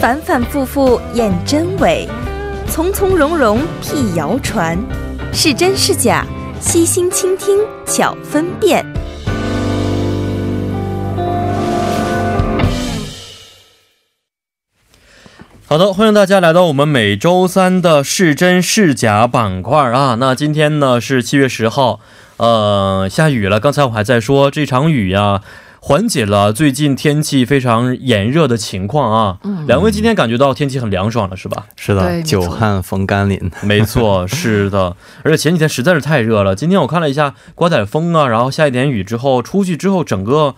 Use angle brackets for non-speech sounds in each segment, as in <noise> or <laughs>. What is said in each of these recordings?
反反复复验真伪，从从容容辟谣传，是真是假，悉心倾听巧分辨。好的，欢迎大家来到我们每周三的是真是假板块啊。那今天呢是七月十号，呃，下雨了。刚才我还在说这场雨呀，缓解了最近天气非常炎热的情况啊。嗯，两位今天感觉到天气很凉爽了是吧？是的，久旱逢甘霖。<laughs> 没错，是的。而且前几天实在是太热了，今天我看了一下，刮点风啊，然后下一点雨之后，出去之后整个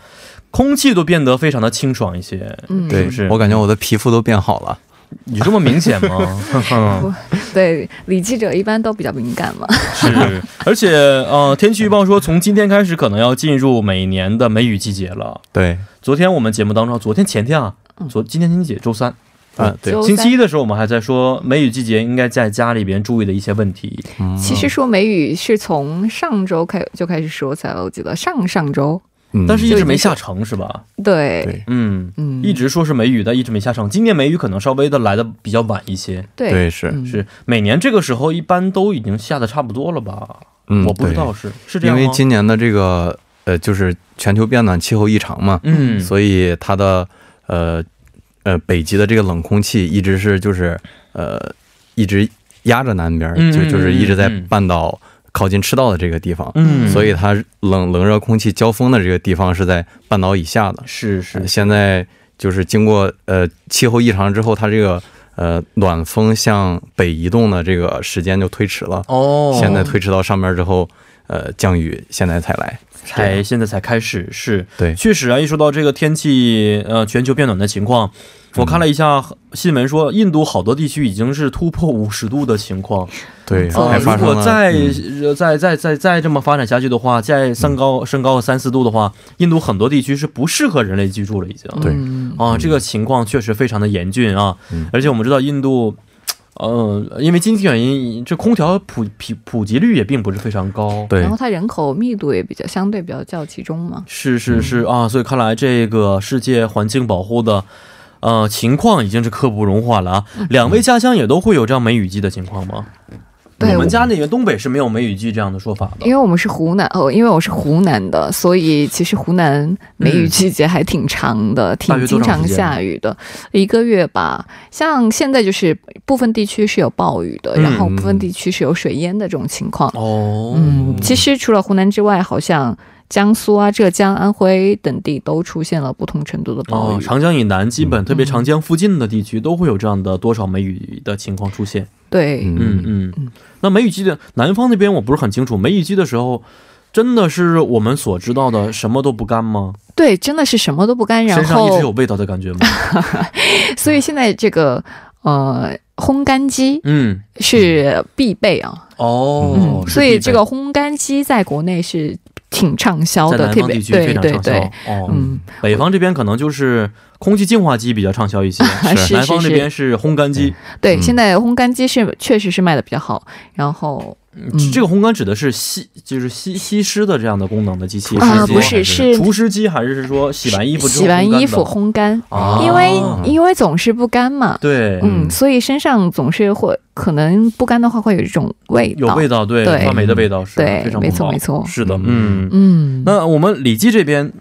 空气都变得非常的清爽一些。嗯，对，我感觉我的皮肤都变好了。有这么明显吗？<laughs> 对，李记者一般都比较敏感嘛。是，而且呃，天气预报说从今天开始可能要进入每年的梅雨季节了。对，昨天我们节目当中，昨天前天啊，昨今天星期几？周三。啊，对。星期一的时候我们还在说梅雨季节应该在家里边注意的一些问题。其实说梅雨是从上周开就开始说才，我记得上上周。但是一直没下成是吧？对，嗯。嗯，一直说是梅雨，但一直没下成。今年梅雨可能稍微的来的比较晚一些。对，是。是，每年这个时候一般都已经下的差不多了吧？嗯，我不知道是是这样因为今年的这个呃，就是全球变暖、气候异常嘛，嗯，所以它的呃呃北极的这个冷空气一直是就是呃一直压着南边，就就是一直在半岛。靠近赤道的这个地方，嗯，所以它冷冷热空气交锋的这个地方是在半岛以下的。是是，现在就是经过呃气候异常之后，它这个呃暖风向北移动的这个时间就推迟了。哦，现在推迟到上面之后，呃，降雨现在才来，才现在才开始。是对，确实啊，一说到这个天气呃全球变暖的情况。我看了一下新闻，说印度好多地区已经是突破五十度的情况。对，如果再再再再再这么发展下去的话，再升高升高个三四度的话，印度很多地区是不适合人类居住了。已经对啊，这个情况确实非常的严峻啊。而且我们知道印度，呃，因为经济原因，这空调普普普及率也并不是非常高。对，然后它人口密度也比较相对比较较集中嘛。是是是啊，所以看来这个世界环境保护的。呃，情况已经是刻不容缓了啊！两位家乡也都会有这样梅雨季的情况吗？我们家那边东北是没有梅雨季这样的说法的，因为我们是湖南哦，因为我是湖南的，所以其实湖南梅雨季节还挺长的，挺经常下雨的，一个月吧。像现在就是部分地区是有暴雨的，然后部分地区是有水淹的这种情况。哦，嗯，其实除了湖南之外，好像。江苏啊、浙江、安徽等地都出现了不同程度的暴雨。长江以南，基本特别长江附近的地区都会有这样的多少梅雨的情况出现。对，嗯嗯。那梅雨季的南方那边我不是很清楚，梅雨季的时候，真的是我们所知道的什么都不干吗？对，真的是什么都不干，然后身上一直有味道的感觉吗？<laughs> 所以现在这个呃烘干机，嗯，是必备啊。哦，所以这个烘干机在国内是。挺畅销的，特别对对对，嗯，北方这边可能就是空气净化机比较畅销一些 <laughs> 是，南方这边是烘干机。对，现在烘干机是确实是卖的比较好，然后。这个烘干指的是吸，就是吸吸湿的这样的功能的机器啊，不是是除湿机，还是说洗完衣服洗完衣服烘干？因为因为总是不干嘛，对，嗯，所以身上总是会可能不干的话会有一种味道，有味道，对，发霉的味道是非常没错没错，是的，嗯嗯。那我们李记这边，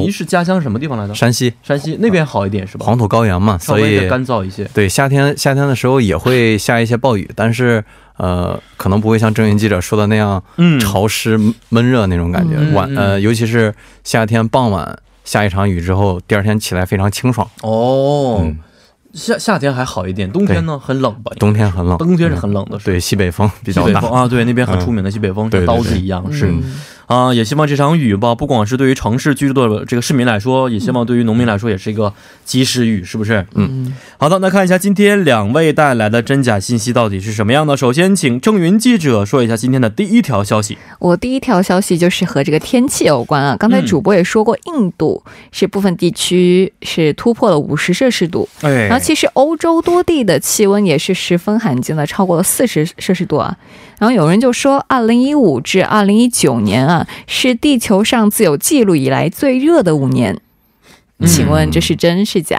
您是家乡什么地方来的？山西，山西那边好一点是吧？黄土高原嘛，所以干燥一些。对，夏天夏天的时候也会下一些暴雨，但是。呃，可能不会像郑云记者说的那样，潮湿闷热那种感觉。晚呃，尤其是夏天傍晚下一场雨之后，第二天起来非常清爽。哦，夏夏天还好一点，冬天呢很冷吧？冬天很冷，冬天是很冷的。对，西北风比较大啊。对，那边很出名的西北风，像刀子一样是。啊，也希望这场雨吧，不光是对于城市居住的这个市民来说，也希望对于农民来说也是一个及时雨，是不是？嗯，好的，那看一下今天两位带来的真假信息到底是什么样的。首先，请郑云记者说一下今天的第一条消息。我第一条消息就是和这个天气有关啊。刚才主播也说过，印度是部分地区是突破了五十摄氏度，然后其实欧洲多地的气温也是十分罕见的，超过了四十摄氏度啊。然后有人就说，二零一五至二零一九年啊，是地球上自有记录以来最热的五年。请问这是真是假？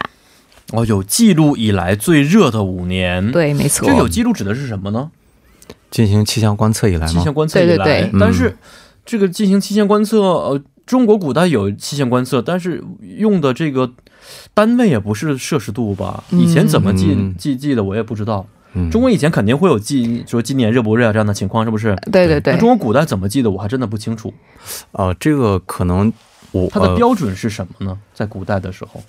哦，有记录以来最热的五年。对，没错。这有记录指的是什么呢？进行气象观测以来吗？气象观测以来。对对对。但是这个进行气象观测，呃，中国古代有气象观测，但是用的这个单位也不是摄氏度吧？以前怎么记记记的，我也不知道。中国以前肯定会有记说今年热不热这样的情况，是不是？对对对。那中国古代怎么记的？我还真的不清楚。啊，这个可能我它的标准是什么呢？在古代的时候。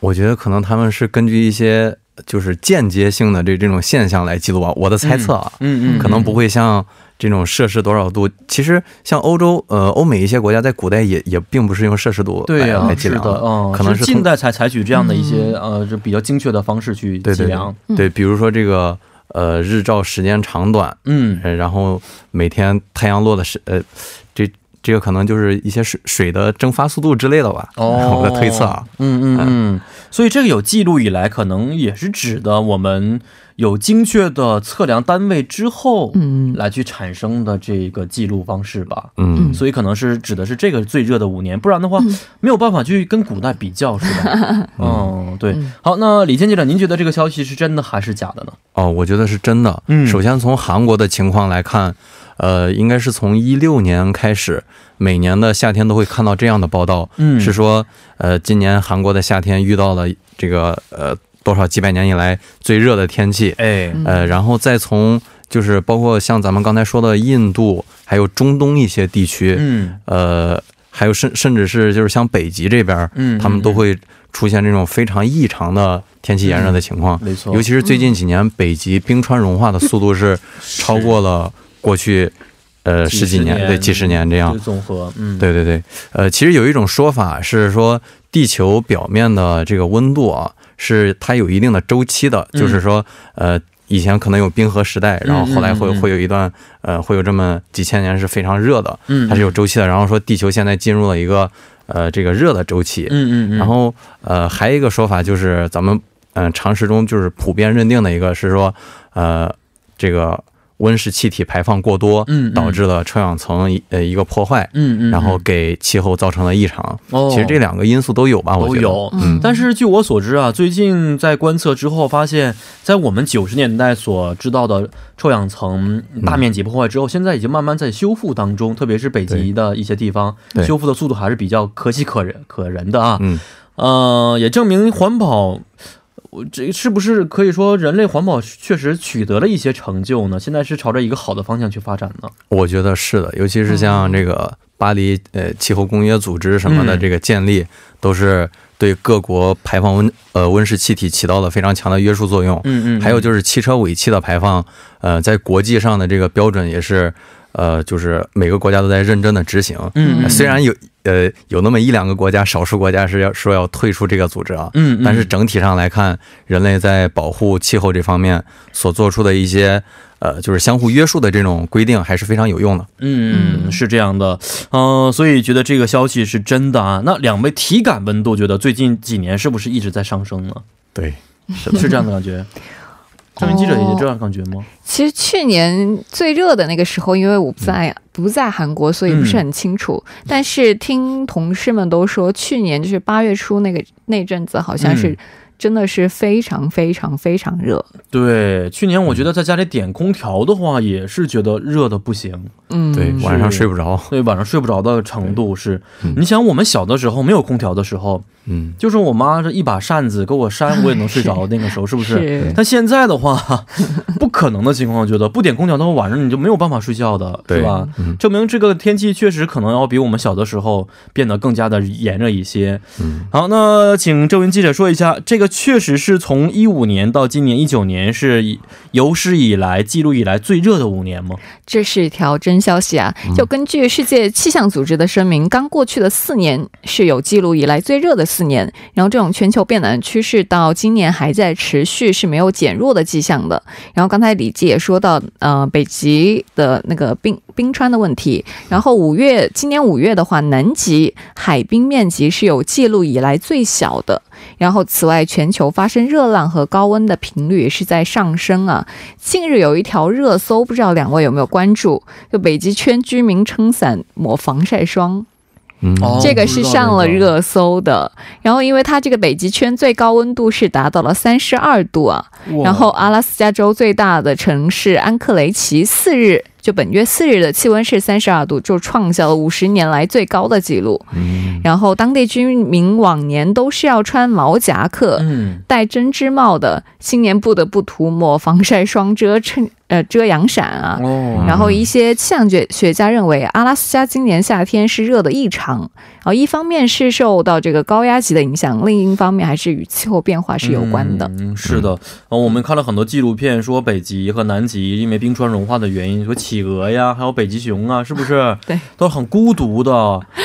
我觉得可能他们是根据一些就是间接性的这这种现象来记录啊，我的猜测啊，嗯嗯，可能不会像这种摄氏多少度。其实像欧洲呃欧美一些国家在古代也也并不是用摄氏度来来计量的，嗯，可能是近代才采取这样的一些呃就比较精确的方式去计量。对，比如说这个呃日照时间长短，嗯，然后每天太阳落的时呃。这个可能就是一些水水的蒸发速度之类的吧，我的推测啊，嗯嗯嗯，所以这个有记录以来，可能也是指的我们有精确的测量单位之后，嗯，来去产生的这个记录方式吧，嗯，所以可能是指的是这个最热的五年，不然的话没有办法去跟古代比较，是吧？<laughs> 嗯，对。好，那李健记者，您觉得这个消息是真的还是假的呢？哦，我觉得是真的。嗯，首先从韩国的情况来看。呃，应该是从一六年开始，每年的夏天都会看到这样的报道，嗯，是说，呃，今年韩国的夏天遇到了这个呃多少几百年以来最热的天气，哎，呃，然后再从就是包括像咱们刚才说的印度，还有中东一些地区，嗯，呃，还有甚甚至是就是像北极这边，嗯，他们都会出现这种非常异常的天气炎热的情况，没错，尤其是最近几年北极冰川融化的速度是超过了。过去，呃，十几年，对，几十年这样。综合，嗯，对对对，呃，其实有一种说法是说，地球表面的这个温度啊，是它有一定的周期的，就是说，呃，以前可能有冰河时代，然后后来会会有一段，呃，会有这么几千年是非常热的，嗯，它是有周期的，然后说地球现在进入了一个，呃，这个热的周期，嗯嗯嗯，然后，呃，还有一个说法就是咱们，嗯，常识中就是普遍认定的一个是说，呃，这个。温室气体排放过多，嗯，导致了臭氧层呃一个破坏，嗯嗯，然后给气候造成了异常。哦，其实这两个因素都有吧，我觉得有。嗯，但是据我所知啊，最近在观测之后发现，在我们九十年代所知道的臭氧层大面积破坏之后，现在已经慢慢在修复当中，特别是北极的一些地方，修复的速度还是比较可喜可人可人的啊。嗯，呃，也证明环保。我这是不是可以说人类环保确实取得了一些成就呢？现在是朝着一个好的方向去发展呢？我觉得是的，尤其是像这个巴黎呃气候公约组织什么的这个建立，都是对各国排放温呃温室气体起到了非常强的约束作用。嗯嗯。还有就是汽车尾气的排放，呃，在国际上的这个标准也是。呃，就是每个国家都在认真的执行。嗯，虽然有呃有那么一两个国家，少数国家是要说要退出这个组织啊。嗯，但是整体上来看，人类在保护气候这方面所做出的一些呃，就是相互约束的这种规定，还是非常有用的。嗯，是这样的。嗯，所以觉得这个消息是真的啊。那两位体感温度，觉得最近几年是不是一直在上升呢？对，是是这样的感觉。新闻记者也这样感觉吗？其实去年最热的那个时候，因为我不在不在韩国，所以不是很清楚。但是听同事们都说，去年就是八月初那个那阵子，好像是。真的是非常非常非常热。对，去年我觉得在家里点空调的话，也是觉得热的不行。嗯，对，晚上睡不着。对，晚上睡不着的程度是，你想我们小的时候没有空调的时候，嗯，就是我妈这一把扇子给我扇，我也能睡着。那个时候是不是？但现在的话，<laughs> 不可能的情况，觉得不点空调的话，晚上你就没有办法睡觉的，是吧？证明这个天气确实可能要比我们小的时候变得更加的炎热一些。嗯，好，那请郑云记者说一下这个。确实是从一五年到今年一九年是有史以来记录以来最热的五年吗？这是一条真消息啊！就根据世界气象组织的声明，刚过去的四年是有记录以来最热的四年。然后这种全球变暖趋势到今年还在持续，是没有减弱的迹象的。然后刚才李记也说到，呃，北极的那个冰冰川的问题。然后五月，今年五月的话，南极海冰面积是有记录以来最小的。然后，此外，全球发生热浪和高温的频率也是在上升啊。近日有一条热搜，不知道两位有没有关注？就北极圈居民撑伞抹防晒霜。嗯，这个是上了热搜的。然后，因为它这个北极圈最高温度是达到了三十二度啊。然后，阿拉斯加州最大的城市安克雷奇四日。就本月四日的气温是三十二度，就创下了五十年来最高的记录。嗯，然后当地居民往年都是要穿毛夹克、嗯，戴针织帽的，新年不得不涂抹防晒霜遮衬。呃，遮阳伞啊，然后一些气象学学家认为，阿拉斯加今年夏天是热的异常，然后一方面是受到这个高压级的影响，另一方面还是与气候变化是有关的。嗯，是的，呃，我们看了很多纪录片，说北极和南极因为冰川融化的原因，说企鹅呀，还有北极熊啊，是不是？对，都是很孤独的。<laughs>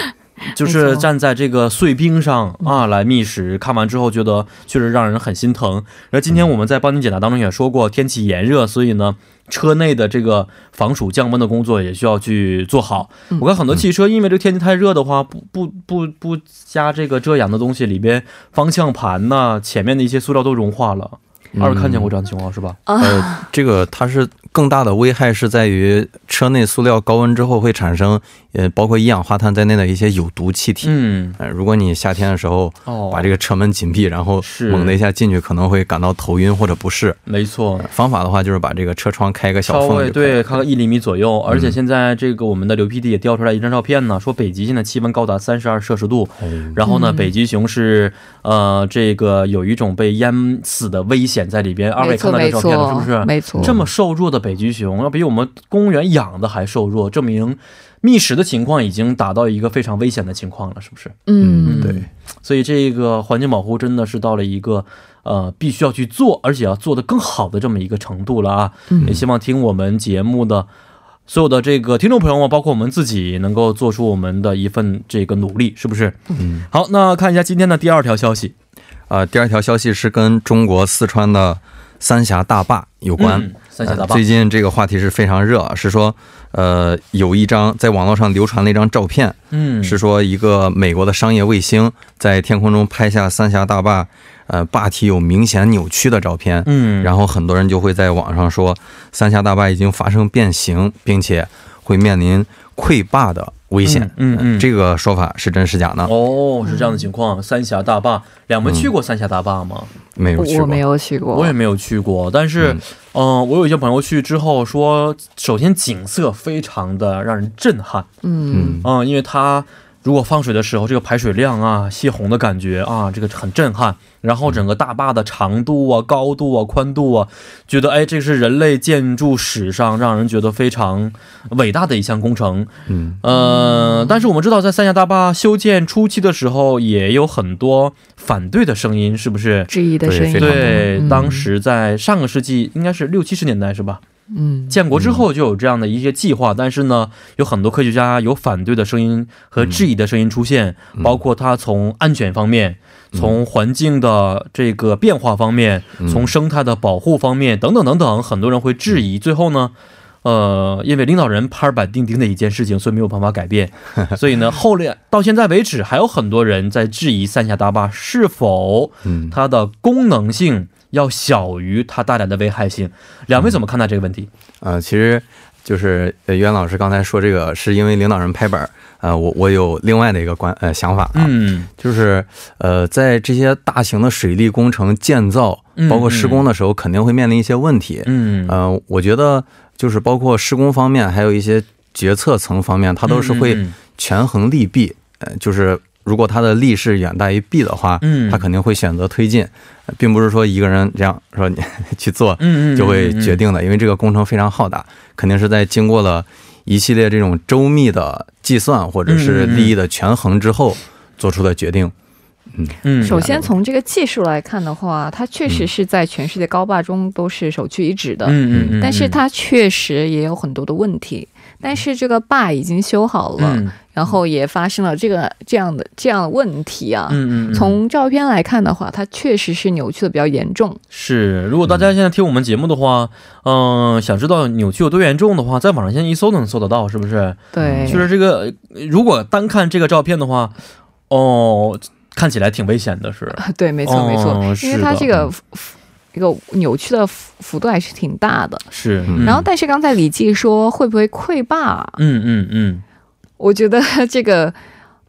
就是站在这个碎冰上啊来觅食，看完之后觉得确实让人很心疼。然后今天我们在帮您解答当中也说过，天气炎热，所以呢，车内的这个防暑降温的工作也需要去做好。我看很多汽车因为这个天气太热的话，不不不不加这个遮阳的东西，里边方向盘呐前面的一些塑料都融化了。二看见过这样的情况是吧？呃，这个它是更大的危害是在于车内塑料高温之后会产生。呃，包括一氧化碳在内的一些有毒气体。嗯，呃，如果你夏天的时候把这个车门紧闭，然后猛的一下进去，可能会感到头晕或者不适。没错，方法的话就是把这个车窗开个小缝，对，开个一厘米左右。而且现在这个我们的刘 PD 也调出来一张照片呢，说北极现在气温高达三十二摄氏度，然后呢，北极熊是呃这个有一种被淹死的危险在里边。二位看到这照片了是不是？没错，这么瘦弱的北极熊，要比我们公园养的还瘦弱，证明。觅食的情况已经达到一个非常危险的情况了，是不是？嗯，对。所以这个环境保护真的是到了一个呃必须要去做，而且要做的更好的这么一个程度了啊！也希望听我们节目的所有的这个听众朋友们，包括我们自己，能够做出我们的一份这个努力，是不是？嗯。好，那看一下今天的第二条消息。啊，第二条消息是跟中国四川的三峡大坝有关。三峡大坝。最近这个话题是非常热，是说。呃，有一张在网络上流传了一张照片，嗯，是说一个美国的商业卫星在天空中拍下三峡大坝，呃，坝体有明显扭曲的照片，嗯，然后很多人就会在网上说，三峡大坝已经发生变形，并且会面临溃坝的。危险，嗯嗯，这个说法是真是假呢？哦，是这样的情况。三峡大坝，两位去过三峡大坝吗？没有去过，我没有去过，我也没有去过。但是，嗯，我有一些朋友去之后说，首先景色非常的让人震撼，嗯嗯，因为它。如果放水的时候，这个排水量啊，泄洪的感觉啊，这个很震撼。然后整个大坝的长度啊、高度啊、宽度啊，觉得哎，这是人类建筑史上让人觉得非常伟大的一项工程。嗯呃，但是我们知道，在三峡大坝修建初期的时候，也有很多反对的声音，是不是？质疑的声音。对，当时在上个世纪，应该是六七十年代，是吧？嗯，建国之后就有这样的一些计划，但是呢，有很多科学家有反对的声音和质疑的声音出现，包括它从安全方面、从环境的这个变化方面、从生态的保护方面等等等等，很多人会质疑。最后呢，呃，因为领导人拍板定钉的一件事情，所以没有办法改变。<laughs> 所以呢，后来到现在为止，还有很多人在质疑三峡大坝是否它的功能性。要小于它带来的危害性，两位怎么看待这个问题？呃，其实就是袁老师刚才说这个，是因为领导人拍板儿呃，我我有另外的一个观呃想法啊，嗯，就是呃，在这些大型的水利工程建造，包括施工的时候，肯定会面临一些问题，嗯，呃，我觉得就是包括施工方面，还有一些决策层方面，它都是会权衡利弊，呃，就是。如果它的利是远大于弊的话，嗯，他肯定会选择推进，并不是说一个人这样说你 <laughs> 去做，嗯就会决定的，因为这个工程非常浩大，肯定是在经过了一系列这种周密的计算或者是利益的权衡之后做出的决定。嗯。嗯，首先从这个技术来看的话，它确实是在全世界高坝中都是首屈一指的，嗯嗯，但是它确实也有很多的问题。但是这个坝已经修好了，然后也发生了这个这样的这样的问题啊。嗯嗯。从照片来看的话，它确实是扭曲的比较严重。是，如果大家现在听我们节目的话，嗯，想知道扭曲有多严重的话，在网上现在一搜都能搜得到，是不是？对。就是这个，如果单看这个照片的话，哦，看起来挺危险的，是。<laughs> 对，没错没错，因为它这个。一个扭曲的幅幅度还是挺大的，是。然后，但是刚才李记说会不会溃坝？嗯嗯嗯，我觉得 <laughs> 这个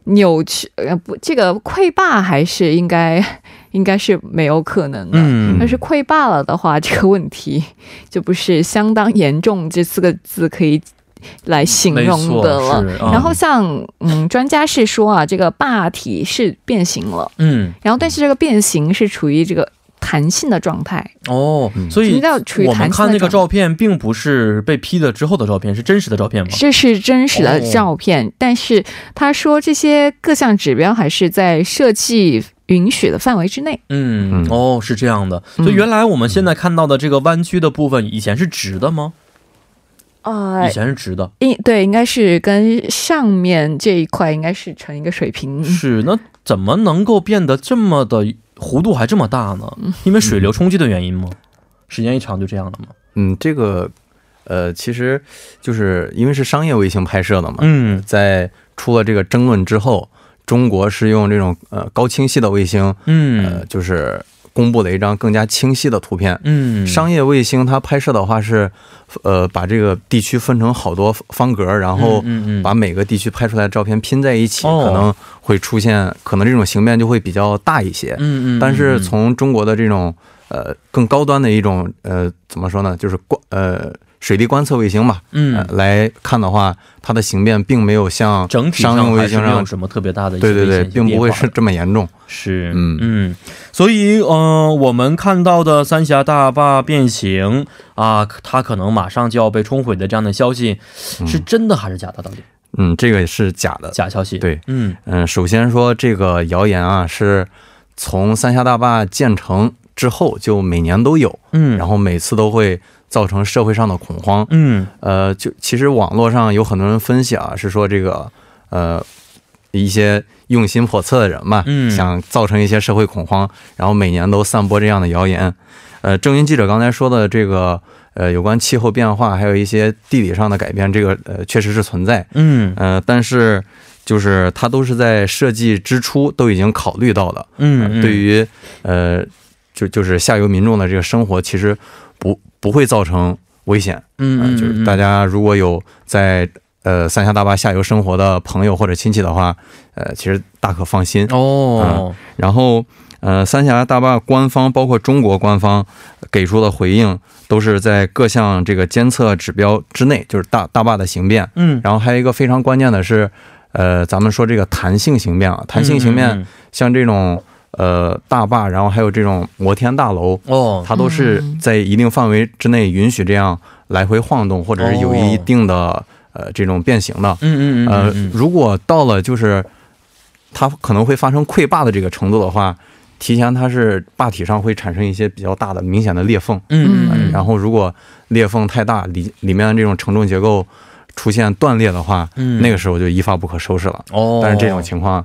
扭曲呃不，这个溃坝还是应该 <laughs> 应该是没有可能的。嗯，但是溃坝了的话，这个问题就不是相当严重这四个字可以来形容的了。然后像嗯，专家是说啊，这个坝体是变形了。嗯，然后但是这个变形是处于这个。弹性的状态哦，所以我们看那个照片，并不是被 P 的之后的照片，是真实的照片吗？这是真实的照片，但是他说这些各项指标还是在设计允许的范围之内。嗯，哦，是这样的。所以原来我们现在看到的这个弯曲的部分，以前是直的吗？啊，以前是直的。应对，应该是跟上面这一块应该是成一个水平。是，那怎么能够变得这么的？弧度还这么大呢？因为水流冲击的原因吗？时间一长就这样了吗？嗯，这个，呃，其实就是因为是商业卫星拍摄的嘛。嗯，在出了这个争论之后，中国是用这种呃高清晰的卫星，嗯，呃，就是。公布了一张更加清晰的图片。嗯，商业卫星它拍摄的话是，呃，把这个地区分成好多方格，然后把每个地区拍出来的照片拼在一起，可能会出现，可能这种形变就会比较大一些。嗯嗯。但是从中国的这种呃更高端的一种呃怎么说呢，就是光呃。水滴观测卫星嘛，嗯，来看的话，它的形变并没有像整体上卫星上有什么特别大的对对对，并不会是这么严重。是，嗯嗯，所以，嗯，我们看到的三峡大坝变形啊，它可能马上就要被冲毁的这样的消息，是真的还是假的？到底？嗯，这个是假的，假消息。对，嗯嗯，首先说这个谣言啊，是从三峡大坝建成之后就每年都有，嗯，然后每次都会。造成社会上的恐慌。嗯，呃，就其实网络上有很多人分析啊，是说这个呃一些用心叵测的人嘛，嗯想造成一些社会恐慌，然后每年都散播这样的谣言。呃，正云记者刚才说的这个呃有关气候变化，还有一些地理上的改变，这个呃确实是存在。嗯，呃，但是就是它都是在设计之初都已经考虑到的。嗯，对于呃就就是下游民众的这个生活，其实。不不会造成危险，嗯，就是大家如果有在呃三峡大坝下游生活的朋友或者亲戚的话，呃，其实大可放心哦。然后呃，三峡大坝官方包括中国官方给出的回应都是在各项这个监测指标之内，就是大大坝的形变，嗯。然后还有一个非常关键的是，呃，咱们说这个弹性形变啊，弹性形变像这种。呃，大坝，然后还有这种摩天大楼，哦，它都是在一定范围之内允许这样来回晃动，或者是有一定的呃这种变形的。嗯嗯嗯。呃，如果到了就是它可能会发生溃坝的这个程度的话，提前它是坝体上会产生一些比较大的明显的裂缝。嗯嗯。然后如果裂缝太大，里里面的这种承重结构出现断裂的话，嗯，那个时候就一发不可收拾了。哦。但是这种情况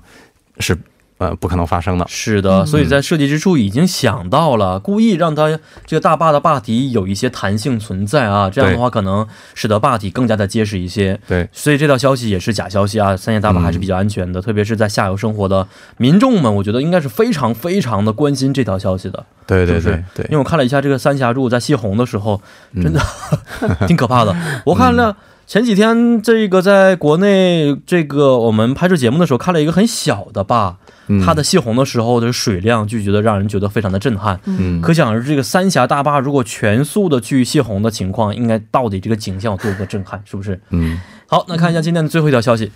是。呃，不可能发生的。是的，所以在设计之初已经想到了，故意让它这个大坝的坝体有一些弹性存在啊，这样的话可能使得坝体更加的结实一些。对，所以这条消息也是假消息啊，三峡大坝还是比较安全的，特别是在下游生活的民众们，我觉得应该是非常非常的关心这条消息的。对对对对，因为我看了一下这个三峡柱在泄洪的时候，真的 <laughs> 挺可怕的。我看了。前几天，这个在国内，这个我们拍摄节目的时候，看了一个很小的坝，它的泄洪的时候的水量就觉得让人觉得非常的震撼。嗯，可想而知，这个三峡大坝如果全速的去泄洪的情况，应该到底这个景象有多么震撼，是不是？嗯，好，那看一下今天的最后一条消息。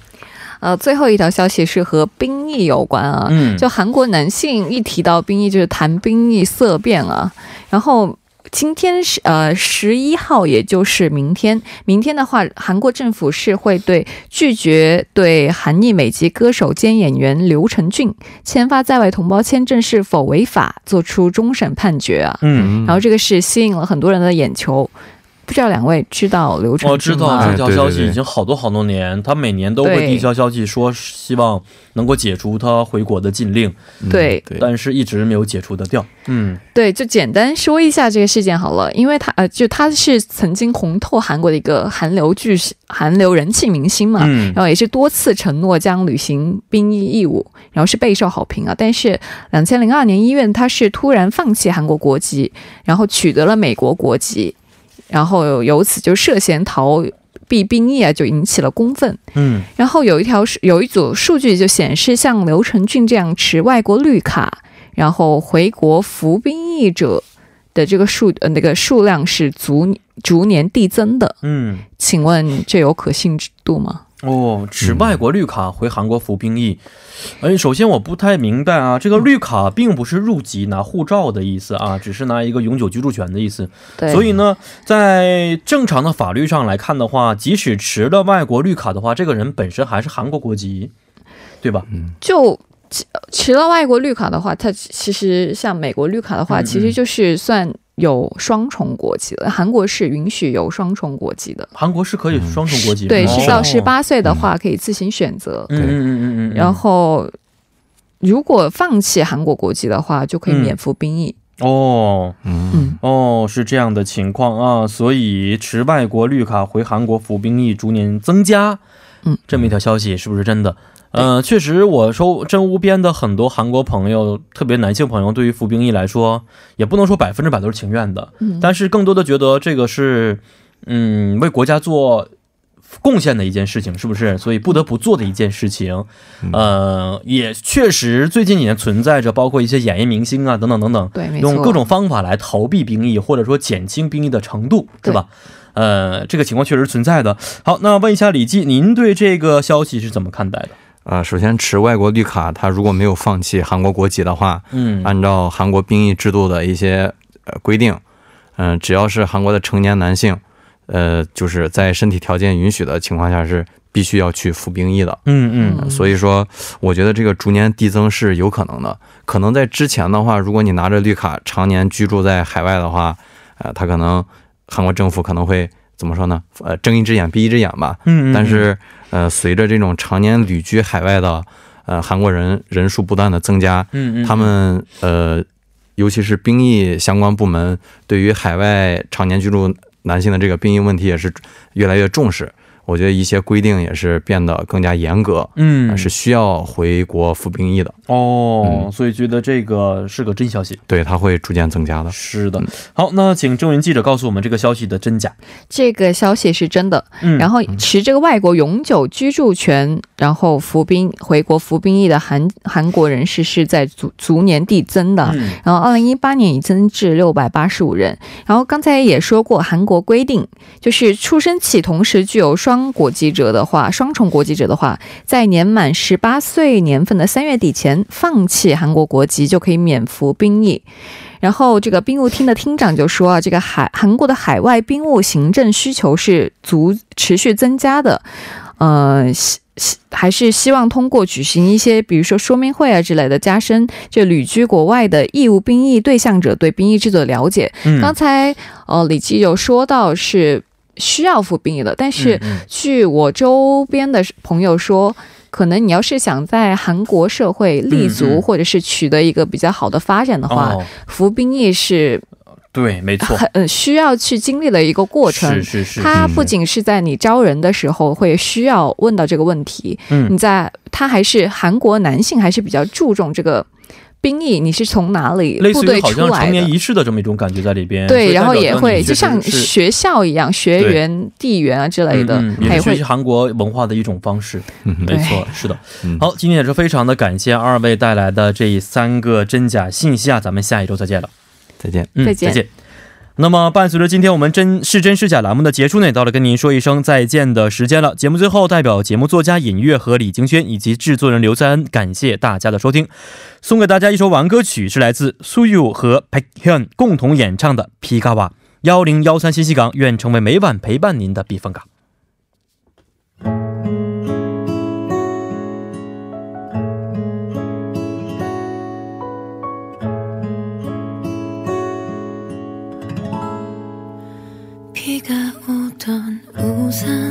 呃，最后一条消息是和兵役有关啊。嗯，就韩国男性一提到兵役，就是谈兵役色变啊，然后。今天是呃十一号，也就是明天。明天的话，韩国政府是会对拒绝对韩裔美籍歌手兼演员刘承俊签发在外同胞签证是否违法，做出终审判决啊。嗯，然后这个是吸引了很多人的眼球。不知道两位知道流程吗？我知道这条消息已经好多好多年，他每年都会递交消息说希望能够解除他回国的禁令。对，但是一直没有解除的掉。嗯，对，就简单说一下这个事件好了，因为他呃，就他是曾经红透韩国的一个韩流巨星、韩流人气明星嘛，然后也是多次承诺将履行兵役义务，然后是备受好评啊。但是两千零二年一月，他是突然放弃韩国国籍，然后取得了美国国籍。然后由此就涉嫌逃避兵役啊，就引起了公愤。嗯，然后有一条是有一组数据就显示，像刘承俊这样持外国绿卡然后回国服兵役者的这个数呃那个数量是逐逐年递增的。嗯，请问这有可信度吗？哦，持外国绿卡回韩国服兵役，哎，首先我不太明白啊，这个绿卡并不是入籍拿护照的意思啊，只是拿一个永久居住权的意思。对，所以呢，在正常的法律上来看的话，即使持了外国绿卡的话，这个人本身还是韩国国籍，对吧？嗯，就持了外国绿卡的话，他其实像美国绿卡的话，其实就是算。有双重国籍的韩国是允许有双重国籍的，韩国是可以双重国籍。对，是到十八岁的话可以自行选择。嗯嗯嗯嗯。然后，如果放弃韩国国籍的话，就可以免服兵役。哦，嗯哦，是这样的情况啊，所以持外国绿卡回韩国服兵役逐年增加。嗯，这么一条消息是不是真的？嗯，确实，我说真无边的很多韩国朋友，特别男性朋友，对于服兵役来说，也不能说百分之百都是情愿的，但是更多的觉得这个是，嗯，为国家做贡献的一件事情，是不是？所以不得不做的一件事情。呃，也确实最近几年存在着，包括一些演艺明星啊等等等等，对，用各种方法来逃避兵役，或者说减轻兵役的程度，是吧？呃，这个情况确实存在的。好，那问一下李记，您对这个消息是怎么看待的？啊，首先持外国绿卡，他如果没有放弃韩国国籍的话，嗯，按照韩国兵役制度的一些呃规定，嗯，只要是韩国的成年男性，呃，就是在身体条件允许的情况下，是必须要去服兵役的。嗯嗯，所以说，我觉得这个逐年递增是有可能的。可能在之前的话，如果你拿着绿卡常年居住在海外的话，呃，他可能韩国政府可能会怎么说呢？呃，睁一只眼闭一只眼吧。嗯嗯，但是。呃，随着这种常年旅居海外的呃韩国人人数不断的增加，嗯嗯，他们呃，尤其是兵役相关部门对于海外常年居住男性的这个兵役问题也是越来越重视。我觉得一些规定也是变得更加严格，嗯，是需要回国服兵役的。哦，所以觉得这个是个真消息，对，它会逐渐增加的。是的，好，那请郑云记者告诉我们这个消息的真假。这个消息是真的，嗯，然后持这个外国永久居住权，然后服兵回国服兵役的韩韩国人士是在逐逐年递增的，然后二零一八年已增至六百八十五人。然后刚才也说过，韩国规定就是出生起同时具有双。双国籍者的话，双重国籍者的话，在年满十八岁年份的三月底前放弃韩国国籍，就可以免服兵役。然后，这个兵务厅的厅长就说啊，这个海韩国的海外兵务行政需求是足持续增加的，呃，希希还是希望通过举行一些，比如说说明会啊之类的，加深这旅居国外的义务兵役对象者对兵役制度的了解。刚才呃，李基有说到是。需要服兵役的，但是据我周边的朋友说，可能你要是想在韩国社会立足，或者是取得一个比较好的发展的话，服兵役是，对，没错，很需要去经历的一个过程。是是是，它不仅是在你招人的时候会需要问到这个问题，嗯，你在他还是韩国男性还是比较注重这个。兵役，你是从哪里部队出来的？好像成年仪式的这么一种感觉在里边。对，然后也会就像学校一样，学员、地员啊之类的，也是学习韩国文化的一种方式。没错，是的。好，今天也是非常的感谢二位带来的这三个真假信息啊！咱们下一周再见了，再见，再见，再见。那么，伴随着今天我们真是真是假栏目的结束呢，到了跟您说一声再见的时间了。节目最后，代表节目作家尹月和李晶轩以及制作人刘在恩，感谢大家的收听，送给大家一首晚歌曲，是来自苏玉和 Peck Hen 共同演唱的《皮卡瓦幺零幺三信息港》，愿成为每晚陪伴您的避风港。散